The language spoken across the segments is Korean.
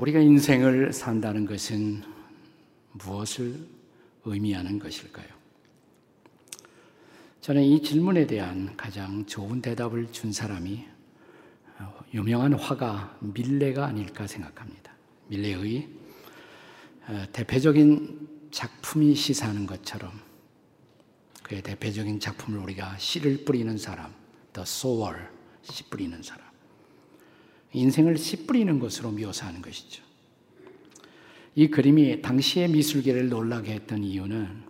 우리가 인생을 산다는 것은 무엇을 의미하는 것일까요? 저는 이 질문에 대한 가장 좋은 대답을 준 사람이 유명한 화가 밀레가 아닐까 생각합니다. 밀레의 어, 대표적인 작품이 시사하는 것처럼 그의 대표적인 작품을 우리가 씨를 뿌리는 사람, The Sower, 씨 뿌리는 사람. 인생을 씨 뿌리는 것으로 묘사하는 것이죠. 이 그림이 당시의 미술계를 놀라게 했던 이유는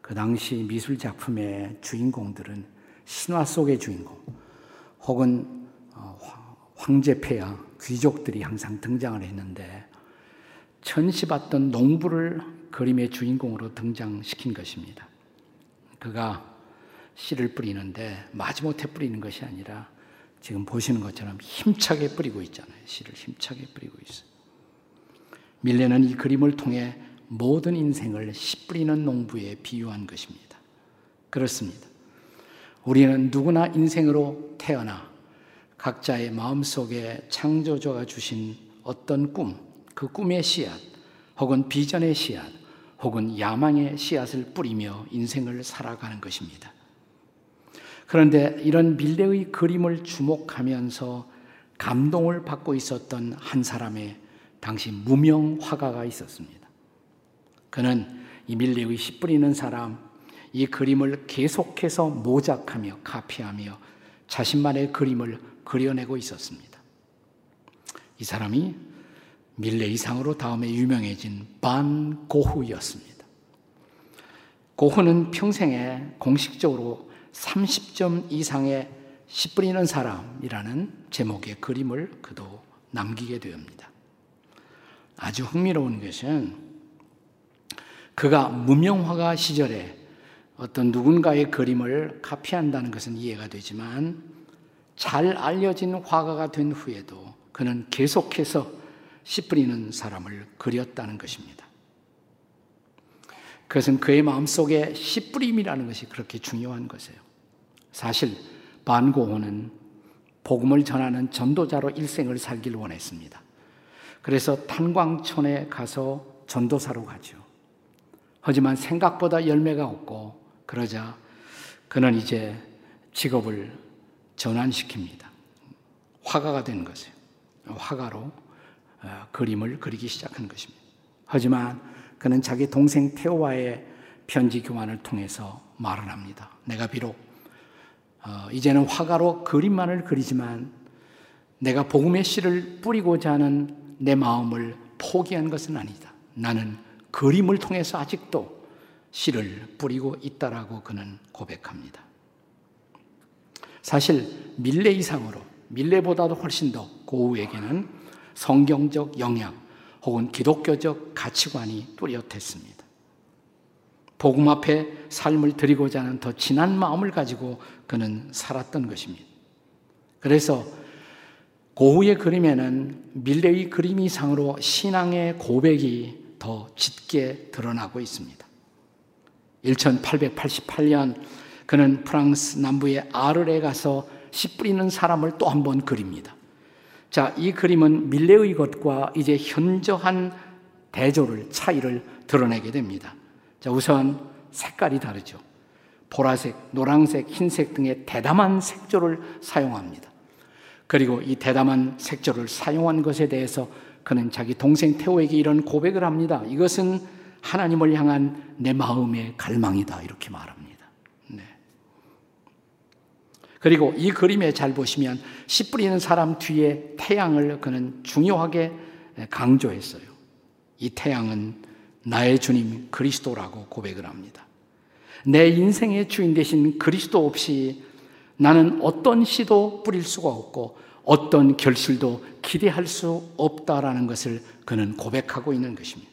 그 당시 미술 작품의 주인공들은 신화 속의 주인공 혹은 어, 황제폐야 귀족들이 항상 등장을 했는데 천시받던 농부를 그림의 주인공으로 등장시킨 것입니다. 그가 씨를 뿌리는데 마지못해 뿌리는 것이 아니라 지금 보시는 것처럼 힘차게 뿌리고 있잖아요. 씨를 힘차게 뿌리고 있어요. 밀레는 이 그림을 통해 모든 인생을 씨 뿌리는 농부에 비유한 것입니다. 그렇습니다. 우리는 누구나 인생으로 태어나 각자의 마음 속에 창조주가 주신 어떤 꿈, 그 꿈의 씨앗, 혹은 비전의 씨앗, 혹은 야망의 씨앗을 뿌리며 인생을 살아가는 것입니다. 그런데 이런 밀레의 그림을 주목하면서 감동을 받고 있었던 한 사람의 당시 무명 화가가 있었습니다. 그는 이 밀레의 씨 뿌리는 사람, 이 그림을 계속해서 모작하며 카피하며 자신만의 그림을 그려내고 있었습니다. 이 사람이 밀레 이상으로 다음에 유명해진 반 고흐였습니다. 고흐는 평생에 공식적으로 30점 이상의 씨 뿌리는 사람이라는 제목의 그림을 그도 남기게 되옵니다. 아주 흥미로운 것은 그가 무명화가 시절에 어떤 누군가의 그림을 카피한다는 것은 이해가 되지만 잘 알려진 화가가 된 후에도 그는 계속해서 씨 뿌리는 사람을 그렸다는 것입니다. 그것은 그의 마음속에 씨 뿌림이라는 것이 그렇게 중요한 것이에요. 사실 반고호는 복음을 전하는 전도자로 일생을 살기를 원했습니다. 그래서 탄광촌에 가서 전도사로 가죠. 하지만 생각보다 열매가 없고 그러자 그는 이제 직업을 전환시킵니다. 화가가 된 것이에요. 화가로 어, 그림을 그리기 시작한 것입니다. 하지만 그는 자기 동생 테오와의 편지 교환을 통해서 말을 합니다. 내가 비록 어, 이제는 화가로 그림만을 그리지만 내가 복음의 씨를 뿌리고자 하는 내 마음을 포기한 것은 아니다. 나는 그림을 통해서 아직도 씨를 뿌리고 있다라고 그는 고백합니다. 사실 밀레 이상으로 밀레보다도 훨씬 더 고우에게는 성경적 영향 혹은 기독교적 가치관이 뚜렷했습니다. 복음 앞에 삶을 드리고자 하는 더 진한 마음을 가지고 그는 살았던 것입니다. 그래서 고흐의 그림에는 밀레의 그림 이상으로 신앙의 고백이 더 짙게 드러나고 있습니다. 1888년 그는 프랑스 남부의 아르에 가서 씨 뿌리는 사람을 또 한 번 그립니다. 자, 이 그림은 밀레의 것과 이제 현저한 대조를, 차이를 드러내게 됩니다. 자, 우선 색깔이 다르죠. 보라색, 노란색, 흰색 등의 대담한 색조를 사용합니다. 그리고 이 대담한 색조를 사용한 것에 대해서 그는 자기 동생 태호에게 이런 고백을 합니다. 이것은 하나님을 향한 내 마음의 갈망이다. 이렇게 말합니다. 네. 그리고 이 그림에 잘 보시면 씨 뿌리는 사람 뒤에 태양을 그는 중요하게 강조했어요. 이 태양은 나의 주님 그리스도라고 고백을 합니다. 내 인생의 주인 되신 그리스도 없이 나는 어떤 씨도 뿌릴 수가 없고 어떤 결실도 기대할 수 없다라는 것을 그는 고백하고 있는 것입니다.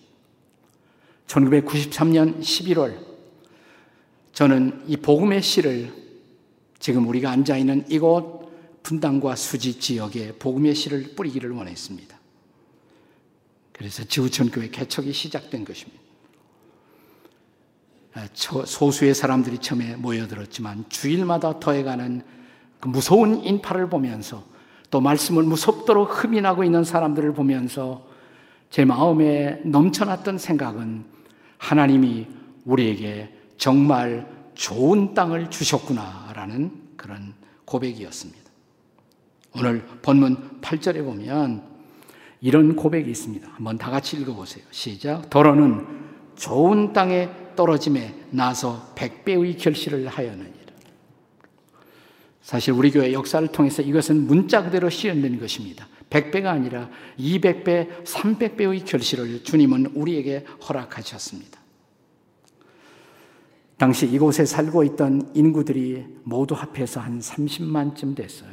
1993년 11월 저는 이 복음의 씨를 지금 우리가 앉아 있는 이곳 분당과 수지 지역에 복음의 씨를 뿌리기를 원했습니다. 그래서 지구촌 교회 개척이 시작된 것입니다. 아, 소수의 사람들이 처음에 모여들었지만 주일마다 더해가는 그 무서운 인파를 보면서 또 말씀을 무섭도록 흠인하고 있는 사람들을 보면서 제 마음에 넘쳐났던 생각은 하나님이 우리에게 정말 좋은 땅을 주셨구나라는 그런 고백이었습니다. 오늘 본문 8절에 보면 이런 고백이 있습니다. 한번 다 같이 읽어보세요. 시작. 더러는 좋은 땅에 떨어짐에 나서 백배의 결실을 하였느니라. 사실 우리 교회 역사를 통해서 이것은 문자 그대로 시연된 것입니다. 100배가 아니라 200배, 300배의 결실을 주님은 우리에게 허락하셨습니다. 당시 이곳에 살고 있던 인구들이 모두 합해서 한 30만쯤 됐어요.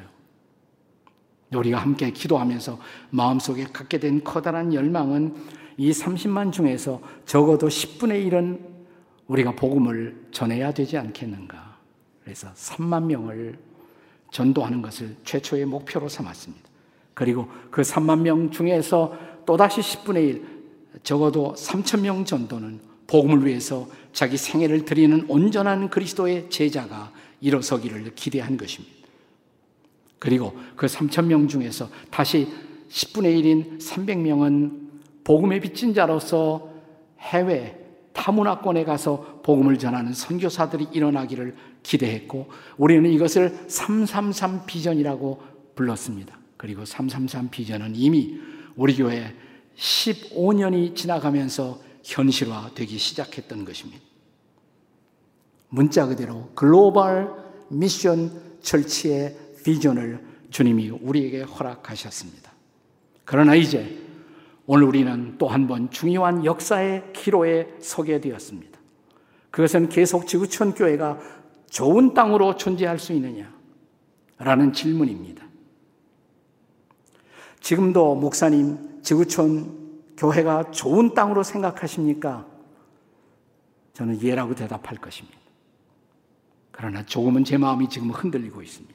우리가 함께 기도하면서 마음속에 갖게 된 커다란 열망은 이 30만 중에서 적어도 10분의 1은 우리가 복음을 전해야 되지 않겠는가. 그래서 3만 명을 전도하는 것을 최초의 목표로 삼았습니다. 그리고 그 3만 명 중에서 또다시 10분의 1, 적어도 3천 명 전도는 복음을 위해서 자기 생애를 드리는 온전한 그리스도의 제자가 일어서기를 기대한 것입니다. 그리고 그 3천 명 중에서 다시 10분의 1인 300명은 복음의 빚진 자로서 해외 타문화권에 가서 복음을 전하는 선교사들이 일어나기를 기대했고 우리는 이것을 333 비전이라고 불렀습니다. 그리고 333 비전은 이미 우리 교회 15년이 지나가면서 현실화되기 시작했던 것입니다. 문자 그대로 글로벌 미션 철치의 비전을 주님이 우리에게 허락하셨습니다. 그러나 이제 오늘 우리는 또 한 번 중요한 역사의 기로에 서게 되었습니다. 그것은 계속 지구촌 교회가 좋은 땅으로 존재할 수 있느냐? 라는 질문입니다. 지금도 목사님, 지구촌 교회가 좋은 땅으로 생각하십니까? 저는 예라고 대답할 것입니다. 그러나 조금은 제 마음이 지금 흔들리고 있습니다.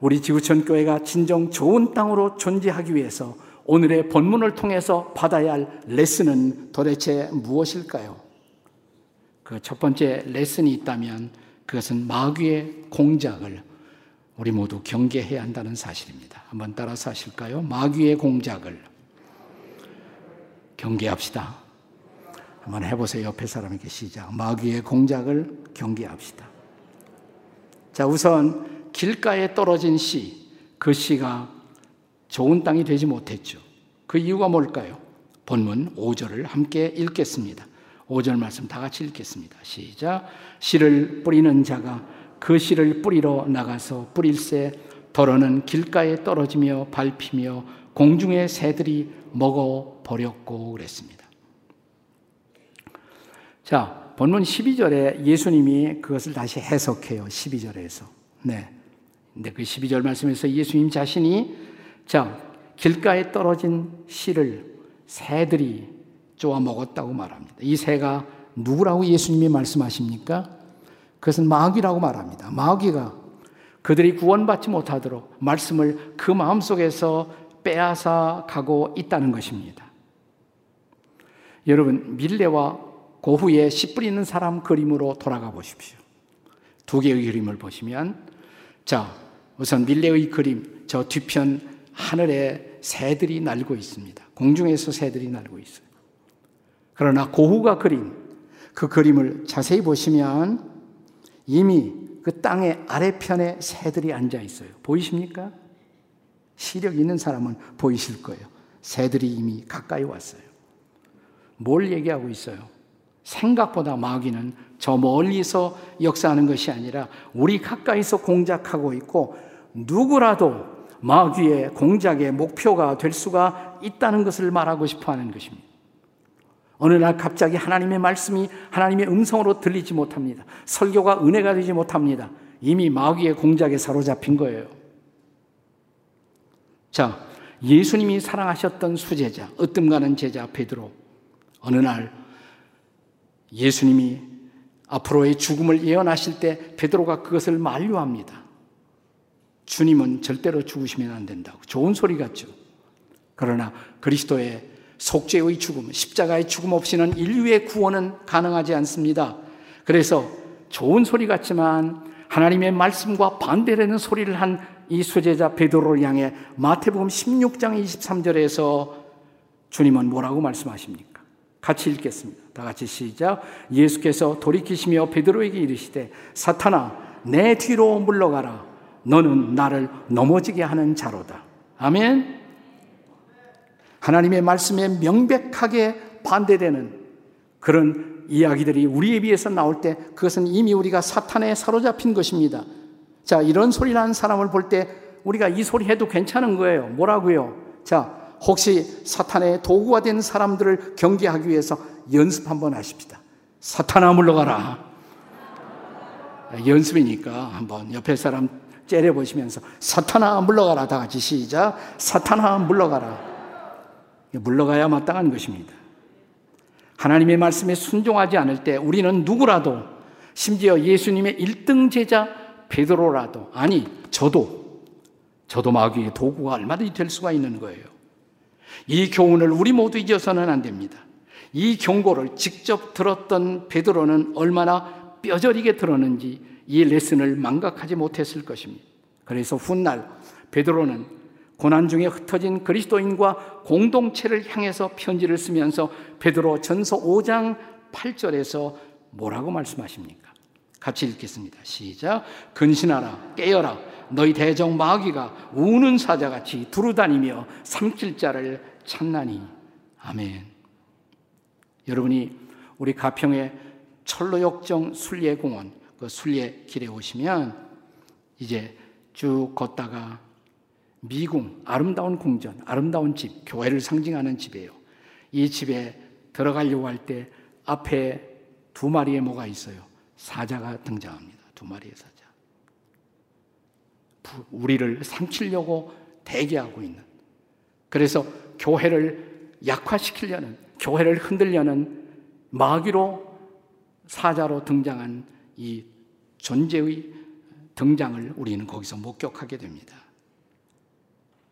우리 지구촌 교회가 진정 좋은 땅으로 존재하기 위해서 오늘의 본문을 통해서 받아야 할 레슨은 도대체 무엇일까요? 그 첫 번째 레슨이 있다면 그것은 마귀의 공작을 우리 모두 경계해야 한다는 사실입니다. 한번 따라서 하실까요? 마귀의 공작을 경계합시다. 한번 해보세요. 옆에 사람에게 시작. 마귀의 공작을 경계합시다. 자, 우선 길가에 떨어진 씨, 그 씨가 좋은 땅이 되지 못했죠. 그 이유가 뭘까요? 본문 5절을 함께 읽겠습니다. 5절 말씀 다 같이 읽겠습니다. 시작. 씨를 뿌리는 자가 그 씨를 뿌리러 나가서 뿌릴새 더러는 길가에 떨어지며 밟히며 공중의 새들이 먹어 버렸고 그랬습니다. 자, 본문 12절에 예수님이 그것을 다시 해석해요. 12절에서. 네. 근데 그 12절 말씀에서 예수님 자신이 자, 길가에 떨어진 씨를 새들이 쪼아 먹었다고 말합니다. 이 새가 누구라고 예수님이 말씀하십니까? 그것은 마귀라고 말합니다. 마귀가 그들이 구원받지 못하도록 말씀을 그 마음속에서 빼앗아 가고 있다는 것입니다. 여러분, 밀레와 고후에 씨 뿌리는 사람 그림으로 돌아가 보십시오. 두 개의 그림을 보시면, 자, 우선 밀레의 그림, 저 뒤편 하늘에 새들이 날고 있습니다. 공중에서 새들이 날고 있어요. 그러나 고후가 그림, 그 그림을 자세히 보시면 이미 그 땅의 아래편에 새들이 앉아 있어요. 보이십니까? 시력 있는 사람은 보이실 거예요. 새들이 이미 가까이 왔어요. 뭘 얘기하고 있어요? 생각보다 마귀는 저 멀리서 역사하는 것이 아니라 우리 가까이서 공작하고 있고 누구라도 마귀의 공작의 목표가 될 수가 있다는 것을 말하고 싶어 하는 것입니다. 어느 날 갑자기 하나님의 말씀이 하나님의 음성으로 들리지 못합니다. 설교가 은혜가 되지 못합니다. 이미 마귀의 공작에 사로잡힌 거예요. 자, 예수님이 사랑하셨던 수제자, 으뜸 가는 제자 베드로. 어느 날 예수님이 앞으로의 죽음을 예언하실 때 베드로가 그것을 만류합니다. 주님은 절대로 죽으시면 안 된다고. 좋은 소리 같죠. 그러나 그리스도의 속죄의 죽음, 십자가의 죽음 없이는 인류의 구원은 가능하지 않습니다. 그래서 좋은 소리 같지만 하나님의 말씀과 반대되는 소리를 한 이 수제자 베드로를 향해 마태복음 16장 23절에서 주님은 뭐라고 말씀하십니까? 같이 읽겠습니다. 다 같이 시작. 예수께서 돌이키시며 베드로에게 이르시되 사탄아 내 뒤로 물러가라. 너는 나를 넘어지게 하는 자로다. 아멘. 하나님의 말씀에 명백하게 반대되는 그런 이야기들이 우리에 비해서 나올 때 그것은 이미 우리가 사탄에 사로잡힌 것입니다. 자, 이런 소리 나는 사람을 볼 때 우리가 이 소리 해도 괜찮은 거예요. 뭐라고요? 자, 혹시 사탄의 도구가 된 사람들을 경계하기 위해서 연습 한번 하십시다. 사탄아 물러가라. 연습이니까 한번 옆에 사람 째려보시면서 사탄아 물러가라. 다 같이 시작. 사탄아 물러가라. 물러가야 마땅한 것입니다. 하나님의 말씀에 순종하지 않을 때 우리는 누구라도 심지어 예수님의 1등 제자 베드로라도 아니 저도 저도 마귀의 도구가 얼마든지 될 수가 있는 거예요. 이 교훈을 우리 모두 잊어서는 안 됩니다. 이 경고를 직접 들었던 베드로는 얼마나 뼈저리게 들었는지 이 레슨을 망각하지 못했을 것입니다. 그래서 훗날 베드로는 고난 중에 흩어진 그리스도인과 공동체를 향해서 편지를 쓰면서 베드로 전서 5장 8절에서 뭐라고 말씀하십니까? 같이 읽겠습니다. 시작. 근신하라, 깨어라. 너희 대적 마귀가 우는 사자같이 두루다니며 삼킬 자를 찾나니. 아멘. 여러분이 우리 가평의 철로역정 순례공원, 그 순례길에 오시면 이제 쭉 걷다가 미궁, 아름다운 궁전, 아름다운 집, 교회를 상징하는 집이에요. 이 집에 들어가려고 할 때 앞에 두 마리의 뭐가 있어요. 사자가 등장합니다. 두 마리의 사자. 우리를 삼키려고 대기하고 있는. 그래서 교회를 약화시키려는, 교회를 흔들려는 마귀로 사자로 등장한 이 존재의 등장을 우리는 거기서 목격하게 됩니다.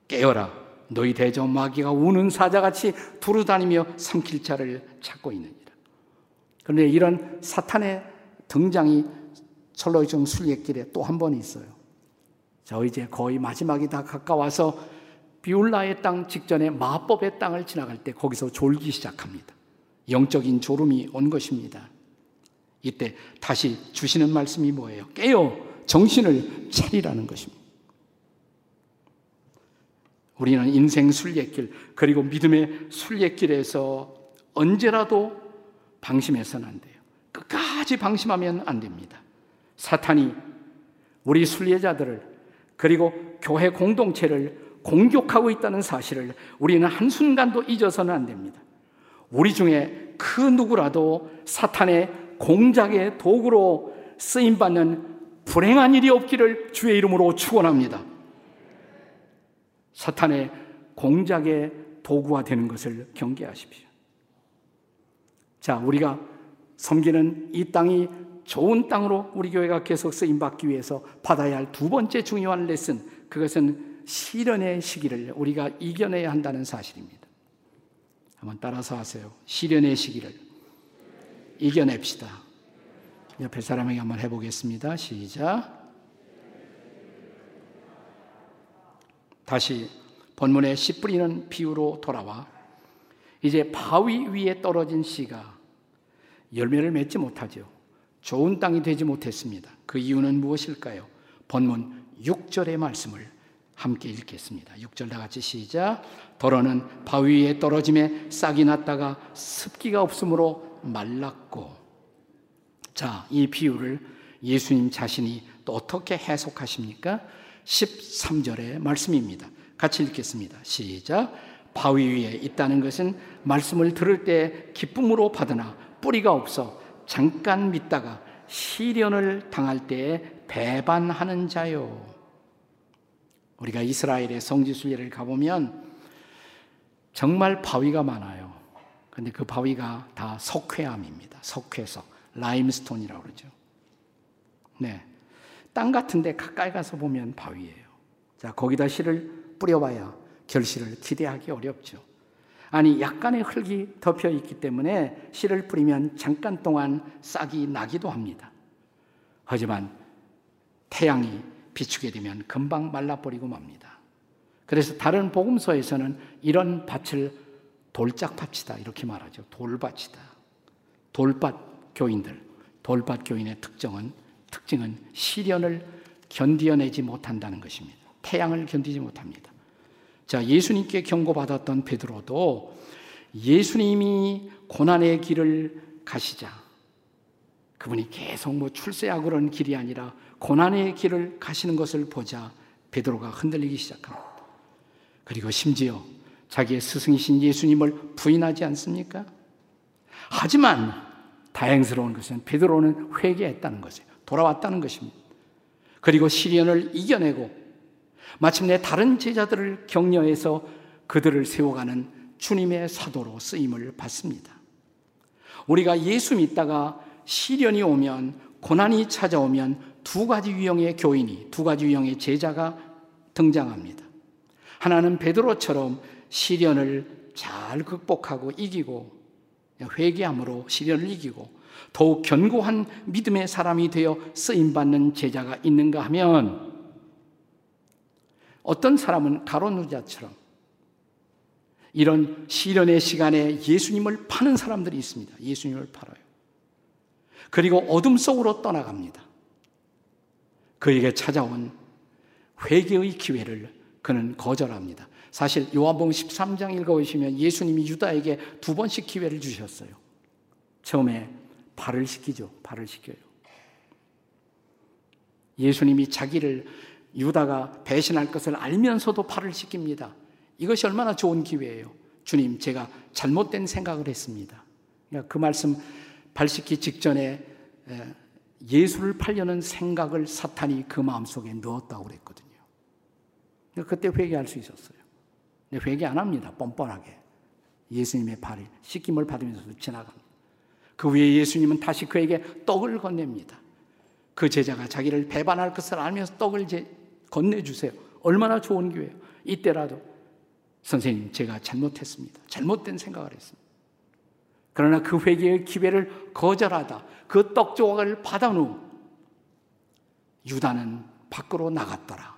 깨어라. 너희 대적 마귀가 우는 사자같이 두루다니며 삼킬 자를 찾고 있느니라. 그런데 이런 사탄의 등장이 철로이정 순례길에 또 한 번 있어요. 저 이제 거의 마지막이 다 가까워서 비울라의 땅 직전에 마법의 땅을 지나갈 때 거기서 졸기 시작합니다. 영적인 졸음이 온 것입니다. 이때 다시 주시는 말씀이 뭐예요? 깨어 정신을 차리라는 것입니다. 우리는 인생 순례길 그리고 믿음의 순례길에서 언제라도 방심해서는 안 돼요. 끝까지 방심하면 안 됩니다. 사탄이 우리 순례자들을 그리고 교회 공동체를 공격하고 있다는 사실을 우리는 한순간도 잊어서는 안 됩니다. 우리 중에 그 누구라도 사탄의 공작의 도구로 쓰임 받는 불행한 일이 없기를 주의 이름으로 축원합니다. 사탄의 공작의 도구가 되는 것을 경계하십시오. 자, 우리가 섬기는 이 땅이 좋은 땅으로 우리 교회가 계속 쓰임 받기 위해서 받아야 할 두 번째 중요한 레슨, 그것은 시련의 시기를 우리가 이겨내야 한다는 사실입니다. 한번 따라서 하세요. 시련의 시기를 이겨냅시다. 옆에 사람에게 한번 해보겠습니다. 시작. 다시 본문의 씨 뿌리는 비유로 돌아와 이제 바위 위에 떨어진 씨가 열매를 맺지 못하죠. 좋은 땅이 되지 못했습니다. 그 이유는 무엇일까요? 본문 6절의 말씀을 함께 읽겠습니다. 6절 다 같이 시작. 더러는 바위 위에 떨어짐에 싹이 났다가 습기가 없으므로 말랐고. 자, 이 비유를 예수님 자신이 또 어떻게 해석하십니까? 13절의 말씀입니다. 같이 읽겠습니다. 시작. 바위 위에 있다는 것은 말씀을 들을 때 기쁨으로 받으나 뿌리가 없어 잠깐 믿다가 시련을 당할 때에 배반하는 자요. 우리가 이스라엘의 성지순례를 가보면 정말 바위가 많아요. 근데 그 바위가 다 석회암입니다. 석회석, 라임스톤이라고 그러죠. 네. 땅 같은데 가까이 가서 보면 바위예요. 자, 거기다 씨를 뿌려봐야 결실을 기대하기 어렵죠. 아니, 약간의 흙이 덮여 있기 때문에 씨를 뿌리면 잠깐 동안 싹이 나기도 합니다. 하지만 태양이 비추게 되면 금방 말라버리고 맙니다. 그래서 다른 복음서에서는 이런 밭을 돌짝밭이다 이렇게 말하죠. 돌밭이다. 돌밭 교인들, 돌밭 교인의 특징은 특징은 시련을 견디어내지 못한다는 것입니다. 태양을 견디지 못합니다. 자, 예수님께 경고받았던 베드로도 예수님이 고난의 길을 가시자 그분이 계속 뭐 출세하고 그런 길이 아니라 고난의 길을 가시는 것을 보자 베드로가 흔들리기 시작합니다. 그리고 심지어 자기의 스승이신 예수님을 부인하지 않습니까? 하지만 다행스러운 것은 베드로는 회개했다는 것이에요. 돌아왔다는 것입니다. 그리고 시련을 이겨내고 마침내 다른 제자들을 격려해서 그들을 세워가는 주님의 사도로 쓰임을 받습니다. 우리가 예수 믿다가 시련이 오면 고난이 찾아오면 두 가지 유형의 교인이 두 가지 유형의 제자가 등장합니다. 하나는 베드로처럼 시련을 잘 극복하고 이기고 회개함으로 시련을 이기고 더욱 견고한 믿음의 사람이 되어 쓰임 받는 제자가 있는가 하면 어떤 사람은 가론누자처럼 이런 시련의 시간에 예수님을 파는 사람들이 있습니다. 예수님을 팔아요. 그리고 어둠 속으로 떠나갑니다. 그에게 찾아온 회개의 기회를 그는 거절합니다. 사실 요한복음 13장 읽어보시면 예수님이 유다에게 두 번씩 기회를 주셨어요. 처음에 발을 씻기죠. 발을 씻겨요. 예수님이 자기를 유다가 배신할 것을 알면서도 발을 씻깁니다. 이것이 얼마나 좋은 기회예요. 주님, 제가 잘못된 생각을 했습니다. 그러니까 그 말씀 발 씻기 직전에 예수를 팔려는 생각을 사탄이 그 마음속에 넣었다고 그랬거든요. 그때 회개할 수 있었어요. 회개 안 합니다. 뻔뻔하게. 예수님의 발이 씻김을 받으면서 지나갑니다. 그 후에 예수님은 다시 그에게 떡을 건넵니다. 그 제자가 자기를 배반할 것을 알면서 떡을 건네주세요. 얼마나 좋은 기회예요. 이때라도 선생님 제가 잘못했습니다. 잘못된 생각을 했습니다. 그러나 그 회개의 기회를 거절하다 그 떡 조각을 받은 후 유다는 밖으로 나갔더라.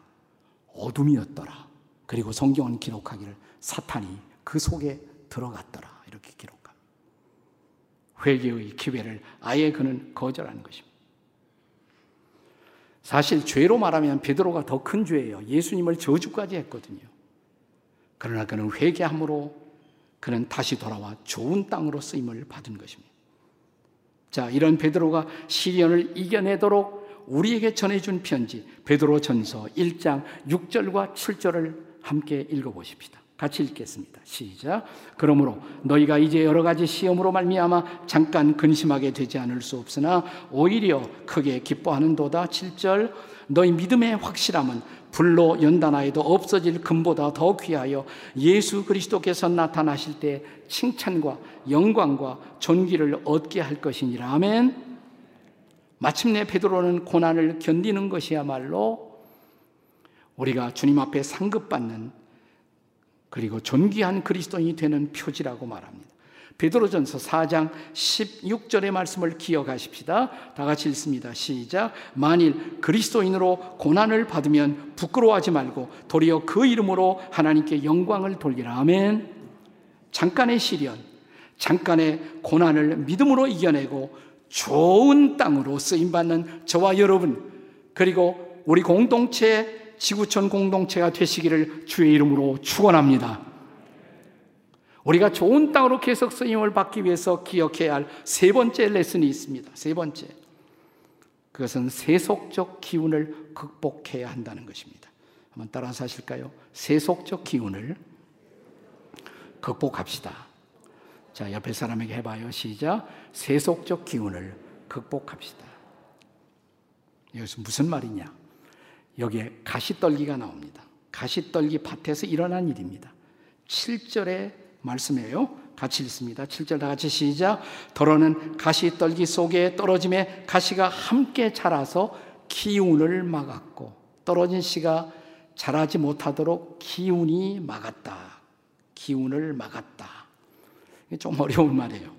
어둠이었더라. 그리고 성경은 기록하기를 사탄이 그 속에 들어갔더라. 이렇게 기록합니다. 회개의 기회를 아예 그는 거절하는 것입니다. 사실 죄로 말하면 베드로가 더 큰 죄예요. 예수님을 저주까지 했거든요. 그러나 그는 회개함으로 그는 다시 돌아와 좋은 땅으로 쓰임을 받은 것입니다. 자, 이런 베드로가 시련을 이겨내도록 우리에게 전해준 편지 베드로 전서 1장 6절과 7절을 함께 읽어보십시다. 같이 읽겠습니다. 시작. 그러므로 너희가 이제 여러 가지 시험으로 말미암아 잠깐 근심하게 되지 않을 수 없으나 오히려 크게 기뻐하는도다. 7절. 너희 믿음의 확실함은 불로 연단하여도 없어질 금보다 더 귀하여 예수 그리스도께서 나타나실 때 칭찬과 영광과 존귀를 얻게 할 것이니라. 아멘. 마침내 베드로는 고난을 견디는 것이야말로 우리가 주님 앞에 상급받는 그리고 존귀한 그리스도인이 되는 표지라고 말합니다. 베드로전서 4장 16절의 말씀을 기억하십시다. 다 같이 읽습니다. 시작. 만일 그리스도인으로 고난을 받으면 부끄러워하지 말고 도리어 그 이름으로 하나님께 영광을 돌리라. 아멘. 잠깐의 시련, 잠깐의 고난을 믿음으로 이겨내고 좋은 땅으로 쓰임 받는 저와 여러분 그리고 우리 공동체 지구촌 공동체가 되시기를 주의 이름으로 축원합니다. 우리가 좋은 땅으로 계속 쓰임을 받기 위해서 기억해야 할 세 번째 레슨이 있습니다. 세 번째. 그것은 세속적 기운을 극복해야 한다는 것입니다. 한번 따라서 하실까요? 세속적 기운을 극복합시다. 자, 옆에 사람에게 해봐요. 시작. 세속적 기운을 극복합시다. 이것은 무슨 말이냐? 여기에 가시떨기가 나옵니다. 가시떨기 밭에서 일어난 일입니다. 7절의 말씀이에요. 같이 읽습니다. 7절 다 같이 시작. 더러는 가시떨기 속에 떨어짐에 가시가 함께 자라서 기운을 막았고 떨어진 씨가 자라지 못하도록 기운이 막았다. 기운을 막았다. 좀 어려운 말이에요.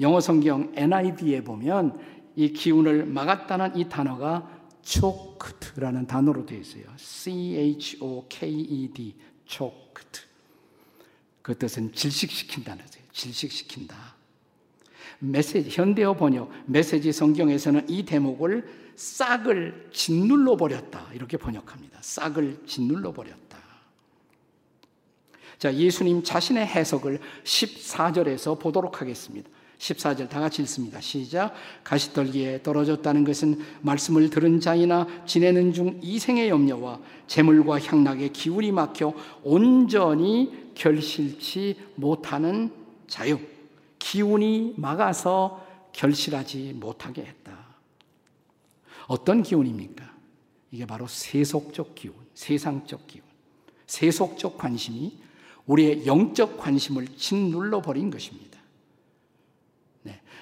영어 성경 NIV에 보면 이 기운을 막았다는 이 단어가 choked라는 단어로 되어 있어요. C-H-O-K-E-D, choked. 그 뜻은 질식시킨다는 거예요. 질식시킨다. 메시지, 현대어 번역, 메시지 성경에서는 이 대목을 싹을 짓눌러 버렸다. 이렇게 번역합니다. 싹을 짓눌러 버렸다. 자, 예수님 자신의 해석을 14절에서 보도록 하겠습니다. 14절 다 같이 읽습니다. 시작. 가시떨기에 떨어졌다는 것은 말씀을 들은 자이나 지내는 중 이생의 염려와 재물과 향락의 기운이 막혀 온전히 결실치 못하는 자유. 기운이 막아서 결실하지 못하게 했다. 어떤 기운입니까? 이게 바로 세속적 기운, 세상적 기운, 세속적 관심이 우리의 영적 관심을 짓눌러 버린 것입니다.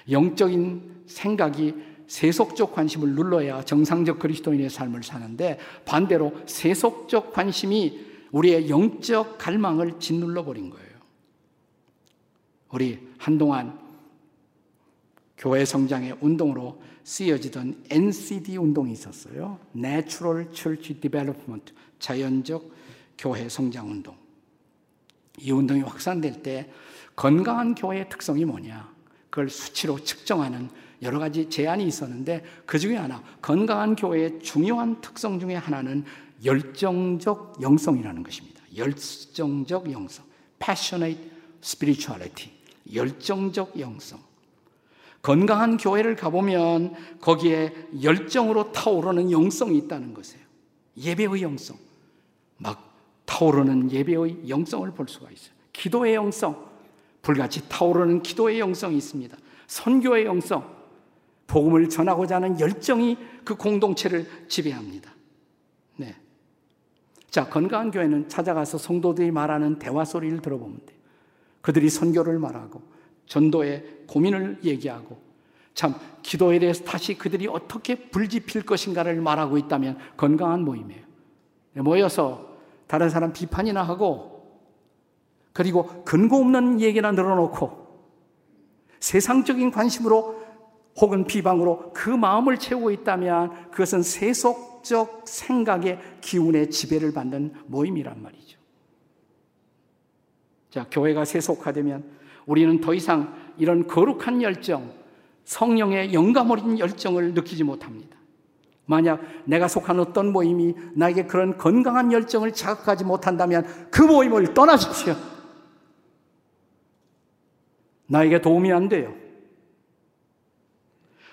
영적인 생각이 세속적 관심을 눌러야 정상적 그리스도인의 삶을 사는데 반대로 세속적 관심이 우리의 영적 갈망을 짓눌러 버린 거예요. 우리 한동안 교회 성장의 운동으로 쓰여지던 NCD 운동이 있었어요. Natural Church Development, 자연적 교회 성장 운동. 이 운동이 확산될 때 건강한 교회의 특성이 뭐냐? 그걸 수치로 측정하는 여러 가지 제안이 있었는데 그 중에 하나 건강한 교회의 중요한 특성 중에 하나는 열정적 영성이라는 것입니다. 열정적 영성, passionate spirituality, 열정적 영성. 건강한 교회를 가보면 거기에 열정으로 타오르는 영성이 있다는 것이에요. 예배의 영성. 막 타오르는 예배의 영성을 볼 수가 있어요. 기도의 영성. 불같이 타오르는 기도의 영성이 있습니다. 선교의 영성, 복음을 전하고자 하는 열정이 그 공동체를 지배합니다. 네. 자, 건강한 교회는 찾아가서 성도들이 말하는 대화 소리를 들어보면 돼요. 그들이 선교를 말하고, 전도의 고민을 얘기하고, 참, 기도에 대해서 다시 그들이 어떻게 불지필 것인가를 말하고 있다면 건강한 모임이에요. 모여서 다른 사람 비판이나 하고, 그리고 근거 없는 얘기나 늘어놓고 세상적인 관심으로 혹은 비방으로 그 마음을 채우고 있다면 그것은 세속적 생각의 기운의 지배를 받는 모임이란 말이죠. 자, 교회가 세속화되면 우리는 더 이상 이런 거룩한 열정, 성령의 영감 어린 열정을 느끼지 못합니다. 만약 내가 속한 어떤 모임이 나에게 그런 건강한 열정을 자극하지 못한다면 그 모임을 떠나십시오. 나에게 도움이 안 돼요.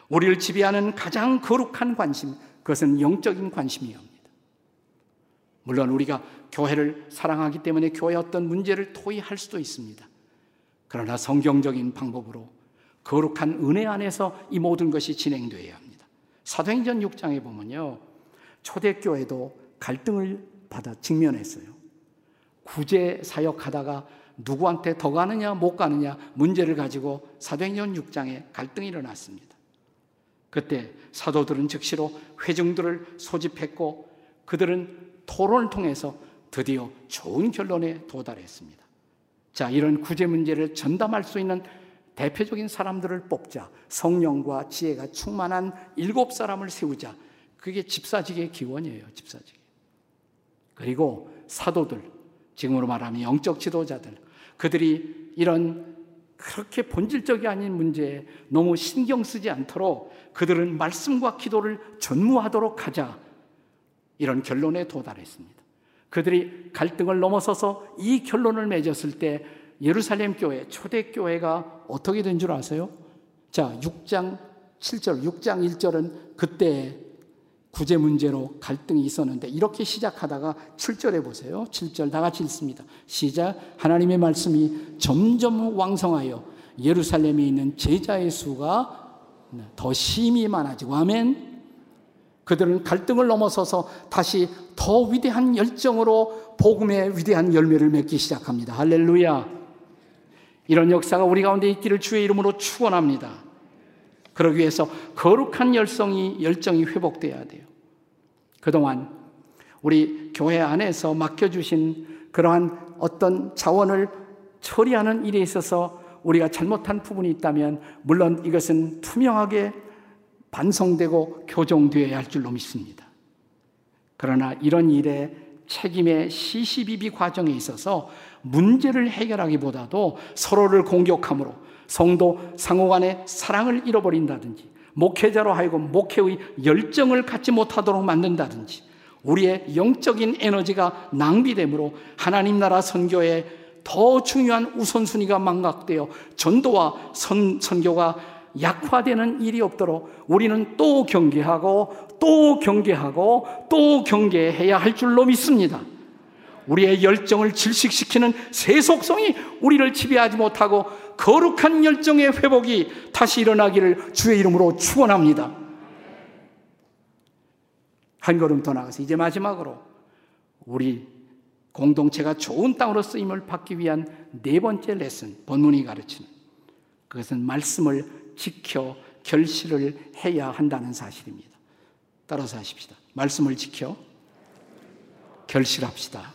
우리를 지배하는 가장 거룩한 관심, 그것은 영적인 관심이야 합니다. 물론 우리가 교회를 사랑하기 때문에 교회 어떤 문제를 토의할 수도 있습니다. 그러나 성경적인 방법으로 거룩한 은혜 안에서 이 모든 것이 진행되어야 합니다. 사도행전 6장에 보면요. 초대교회도 갈등을 받아 직면했어요. 구제 사역하다가 누구한테 더 가느냐 못 가느냐 문제를 가지고 사도행전 6장에 갈등이 일어났습니다. 그때 사도들은 즉시로 회중들을 소집했고 그들은 토론을 통해서 드디어 좋은 결론에 도달했습니다. 자, 이런 구제 문제를 전담할 수 있는 대표적인 사람들을 뽑자. 성령과 지혜가 충만한 일곱 사람을 세우자. 그게 집사직의 기원이에요, 집사직. 그리고 사도들, 지금으로 말하면 영적 지도자들, 그들이 이런 그렇게 본질적이 아닌 문제에 너무 신경 쓰지 않도록 그들은 말씀과 기도를 전무하도록 하자. 이런 결론에 도달했습니다. 그들이 갈등을 넘어서서 이 결론을 맺었을 때 예루살렘 교회, 초대교회가 어떻게 된 줄 아세요? 자, 6장 7절, 6장 1절은 그때 구제 문제로 갈등이 있었는데 이렇게 시작하다가 7절에 보세요. 7절 다 같이 읽습니다. 시작. 하나님의 말씀이 점점 왕성하여 예루살렘에 있는 제자의 수가 더 심히 많아지고 아멘. 그들은 갈등을 넘어서서 다시 더 위대한 열정으로 복음의 위대한 열매를 맺기 시작합니다. 할렐루야. 이런 역사가 우리 가운데 있기를 주의 이름으로 축원합니다. 그러기 위해서 거룩한 열성이 열정이 회복돼야 돼요. 그동안 우리 교회 안에서 맡겨주신 그러한 어떤 자원을 처리하는 일에 있어서 우리가 잘못한 부분이 있다면 물론 이것은 투명하게 반성되고 교정되어야 할 줄로 믿습니다. 그러나 이런 일에 책임의 시시비비 과정에 있어서 문제를 해결하기보다도 서로를 공격함으로 성도 상호 간의 사랑을 잃어버린다든지 목회자로 하여금 목회의 열정을 갖지 못하도록 만든다든지 우리의 영적인 에너지가 낭비되므로 하나님 나라 선교에 더 중요한 우선순위가 망각되어 전도와 선, 선교가 약화되는 일이 없도록 우리는 또 경계하고 또 경계하고 또 경계해야 할 줄로 믿습니다. 우리의 열정을 질식시키는 세속성이 우리를 지배하지 못하고 거룩한 열정의 회복이 다시 일어나기를 주의 이름으로 축원합니다. 한 걸음 더 나가서 이제 마지막으로 우리 공동체가 좋은 땅으로 쓰임을 받기 위한 네 번째 레슨 본문이 가르치는 그것은 말씀을 지켜 결실을 해야 한다는 사실입니다. 따라서 하십시다. 말씀을 지켜 결실합시다.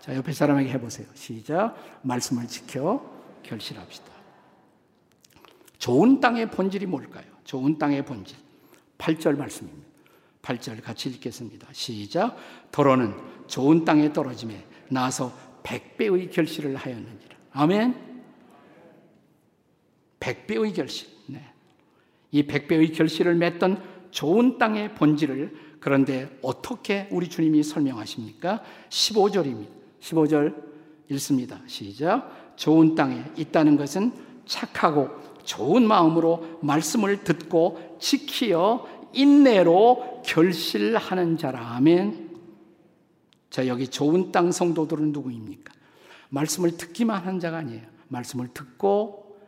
자, 옆에 사람에게 해보세요. 시작. 말씀을 지켜 결실합시다. 좋은 땅의 본질이 뭘까요? 좋은 땅의 본질. 8절 말씀입니다. 8절 같이 읽겠습니다. 시작. 더러는 좋은 땅에 떨어짐에 나서 백배의 결실을 하였느니라. 아멘. 백배의 결실. 네. 이 백배의 결실을 맺던 좋은 땅의 본질을 그런데 어떻게 우리 주님이 설명하십니까? 15절입니다. 15절 읽습니다. 시작. 좋은 땅에 있다는 것은 착하고 좋은 마음으로 말씀을 듣고 지키어 인내로 결실하는 자라. 아멘. 자, 여기 좋은 땅 성도들은 누구입니까? 말씀을 듣기만 한 자가 아니에요. 말씀을 듣고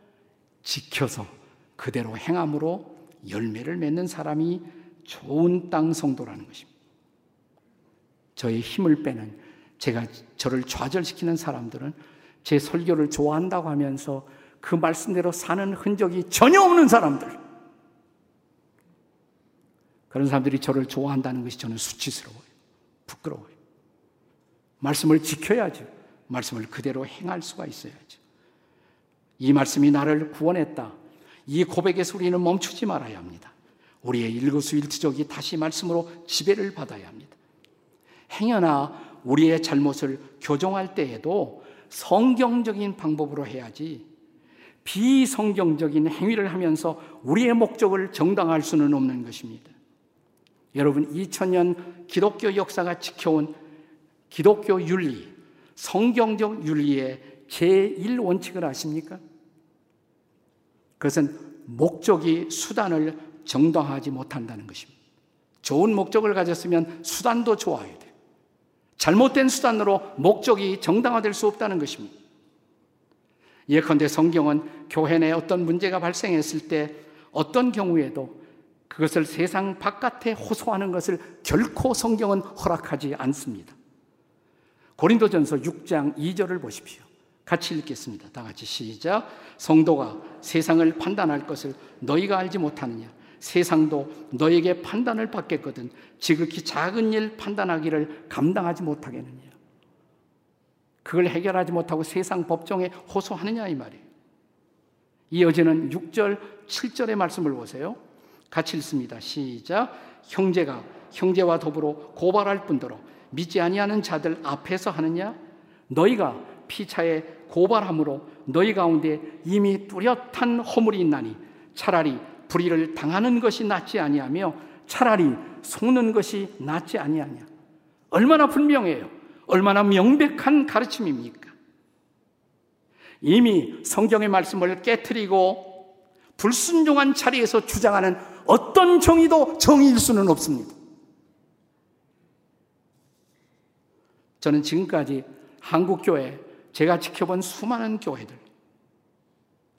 지켜서 그대로 행함으로 열매를 맺는 사람이 좋은 땅 성도라는 것입니다. 저의 힘을 빼는 제가 저를 좌절시키는 사람들은 제 설교를 좋아한다고 하면서 그 말씀대로 사는 흔적이 전혀 없는 사람들. 그런 사람들이 저를 좋아한다는 것이 저는 수치스러워요. 부끄러워요. 말씀을 지켜야죠. 말씀을 그대로 행할 수가 있어야죠. 이 말씀이 나를 구원했다. 이 고백에서 우리는 멈추지 말아야 합니다. 우리의 일거수일투족이 다시 말씀으로 지배를 받아야 합니다. 행여나 우리의 잘못을 교정할 때에도 성경적인 방법으로 해야지 비성경적인 행위를 하면서 우리의 목적을 정당할 수는 없는 것입니다. 여러분, 2000년 기독교 역사가 지켜온 기독교 윤리, 성경적 윤리의 제1원칙을 아십니까? 그것은 목적이 수단을 정당하지 못한다는 것입니다. 좋은 목적을 가졌으면 수단도 좋아야 돼. 잘못된 수단으로 목적이 정당화될 수 없다는 것입니다. 예컨대 성경은 교회 내 어떤 문제가 발생했을 때 어떤 경우에도 그것을 세상 바깥에 호소하는 것을 결코 성경은 허락하지 않습니다. 고린도전서 6장 2절을 보십시오. 같이 읽겠습니다. 다 같이 시작. 성도가 세상을 판단할 것을 너희가 알지 못하느냐? 세상도 너에게 판단을 받겠거든 지극히 작은 일 판단하기를 감당하지 못하겠느냐? 그걸 해결하지 못하고 세상 법정에 호소하느냐 이 말이에요. 이어지는 6절, 7절의 말씀을 보세요. 같이 읽습니다. 시작. 형제가 형제와 더불어 고발할 뿐더러 믿지 아니하는 자들 앞에서 하느냐? 너희가 피차에 고발함으로 너희 가운데 이미 뚜렷한 허물이 있나니 차라리 불의를 당하는 것이 낫지 아니하며 차라리 속는 것이 낫지 아니하냐. 얼마나 분명해요. 얼마나 명백한 가르침입니까? 이미 성경의 말씀을 깨뜨리고 불순종한 자리에서 주장하는 어떤 정의도 정의일 수는 없습니다. 저는 지금까지 한국 교회, 제가 지켜본 수많은 교회들,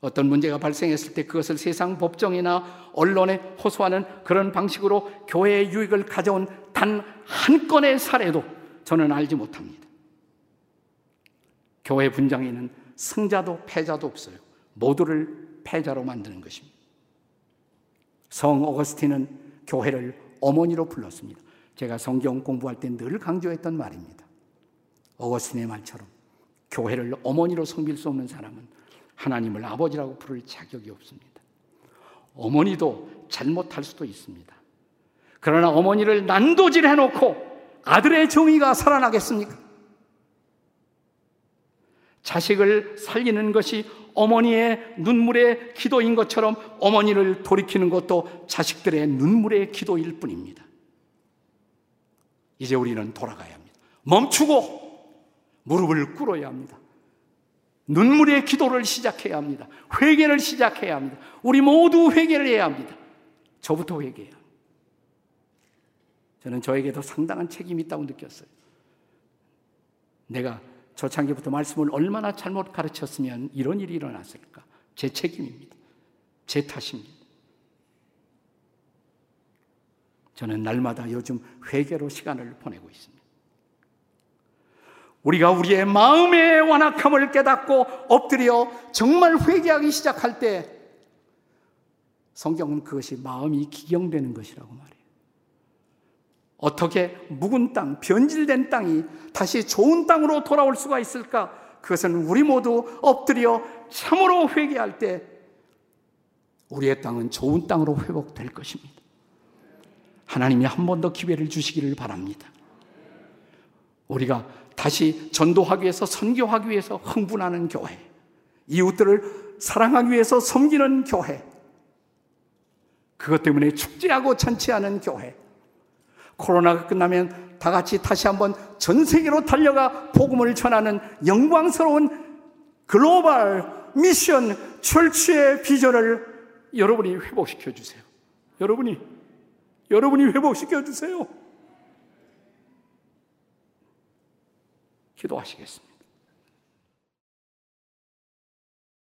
어떤 문제가 발생했을 때 그것을 세상 법정이나 언론에 호소하는 그런 방식으로 교회의 유익을 가져온 단 한 건의 사례도 저는 알지 못합니다. 교회 분장에는 승자도 패자도 없어요. 모두를 패자로 만드는 것입니다. 성 어거스틴은 교회를 어머니로 불렀습니다. 제가 성경 공부할 때 늘 강조했던 말입니다. 어거스틴의 말처럼 교회를 어머니로 섬길 수 없는 사람은 하나님을 아버지라고 부를 자격이 없습니다. 어머니도 잘못할 수도 있습니다. 그러나 어머니를 난도질 해놓고 아들의 정의가 살아나겠습니까? 자식을 살리는 것이 어머니의 눈물의 기도인 것처럼 어머니를 돌이키는 것도 자식들의 눈물의 기도일 뿐입니다. 이제 우리는 돌아가야 합니다. 멈추고 무릎을 꿇어야 합니다. 눈물의 기도를 시작해야 합니다. 회개를 시작해야 합니다. 우리 모두 회개를 해야 합니다. 저부터 합니다. 저는 저에게도 상당한 책임이 있다고 느꼈어요. 내가 초창기부터 말씀을 얼마나 잘못 가르쳤으면 이런 일이 일어났을까? 제 책임입니다. 제 탓입니다. 저는 날마다 요즘 회개로 시간을 보내고 있습니다. 우리가 우리의 마음의 완악함을 깨닫고 엎드려 정말 회개하기 시작할 때 성경은 그것이 마음이 기경되는 것이라고 말해요. 어떻게 묵은 땅, 변질된 땅이 다시 좋은 땅으로 돌아올 수가 있을까? 그것은 우리 모두 엎드려 참으로 회개할 때 우리의 땅은 좋은 땅으로 회복될 것입니다. 하나님이 한 번 더 기회를 주시기를 바랍니다. 우리가 다시 전도하기 위해서 선교하기 위해서 흥분하는 교회, 이웃들을 사랑하기 위해서 섬기는 교회, 그것 때문에 축제하고 잔치하는 교회, 코로나가 끝나면 다 같이 다시 한번 전 세계로 달려가 복음을 전하는 영광스러운 글로벌 미션 철치의 비전을 여러분이 회복시켜 주세요. 여러분이 여러분이 회복시켜 주세요. 기도하시겠습니다.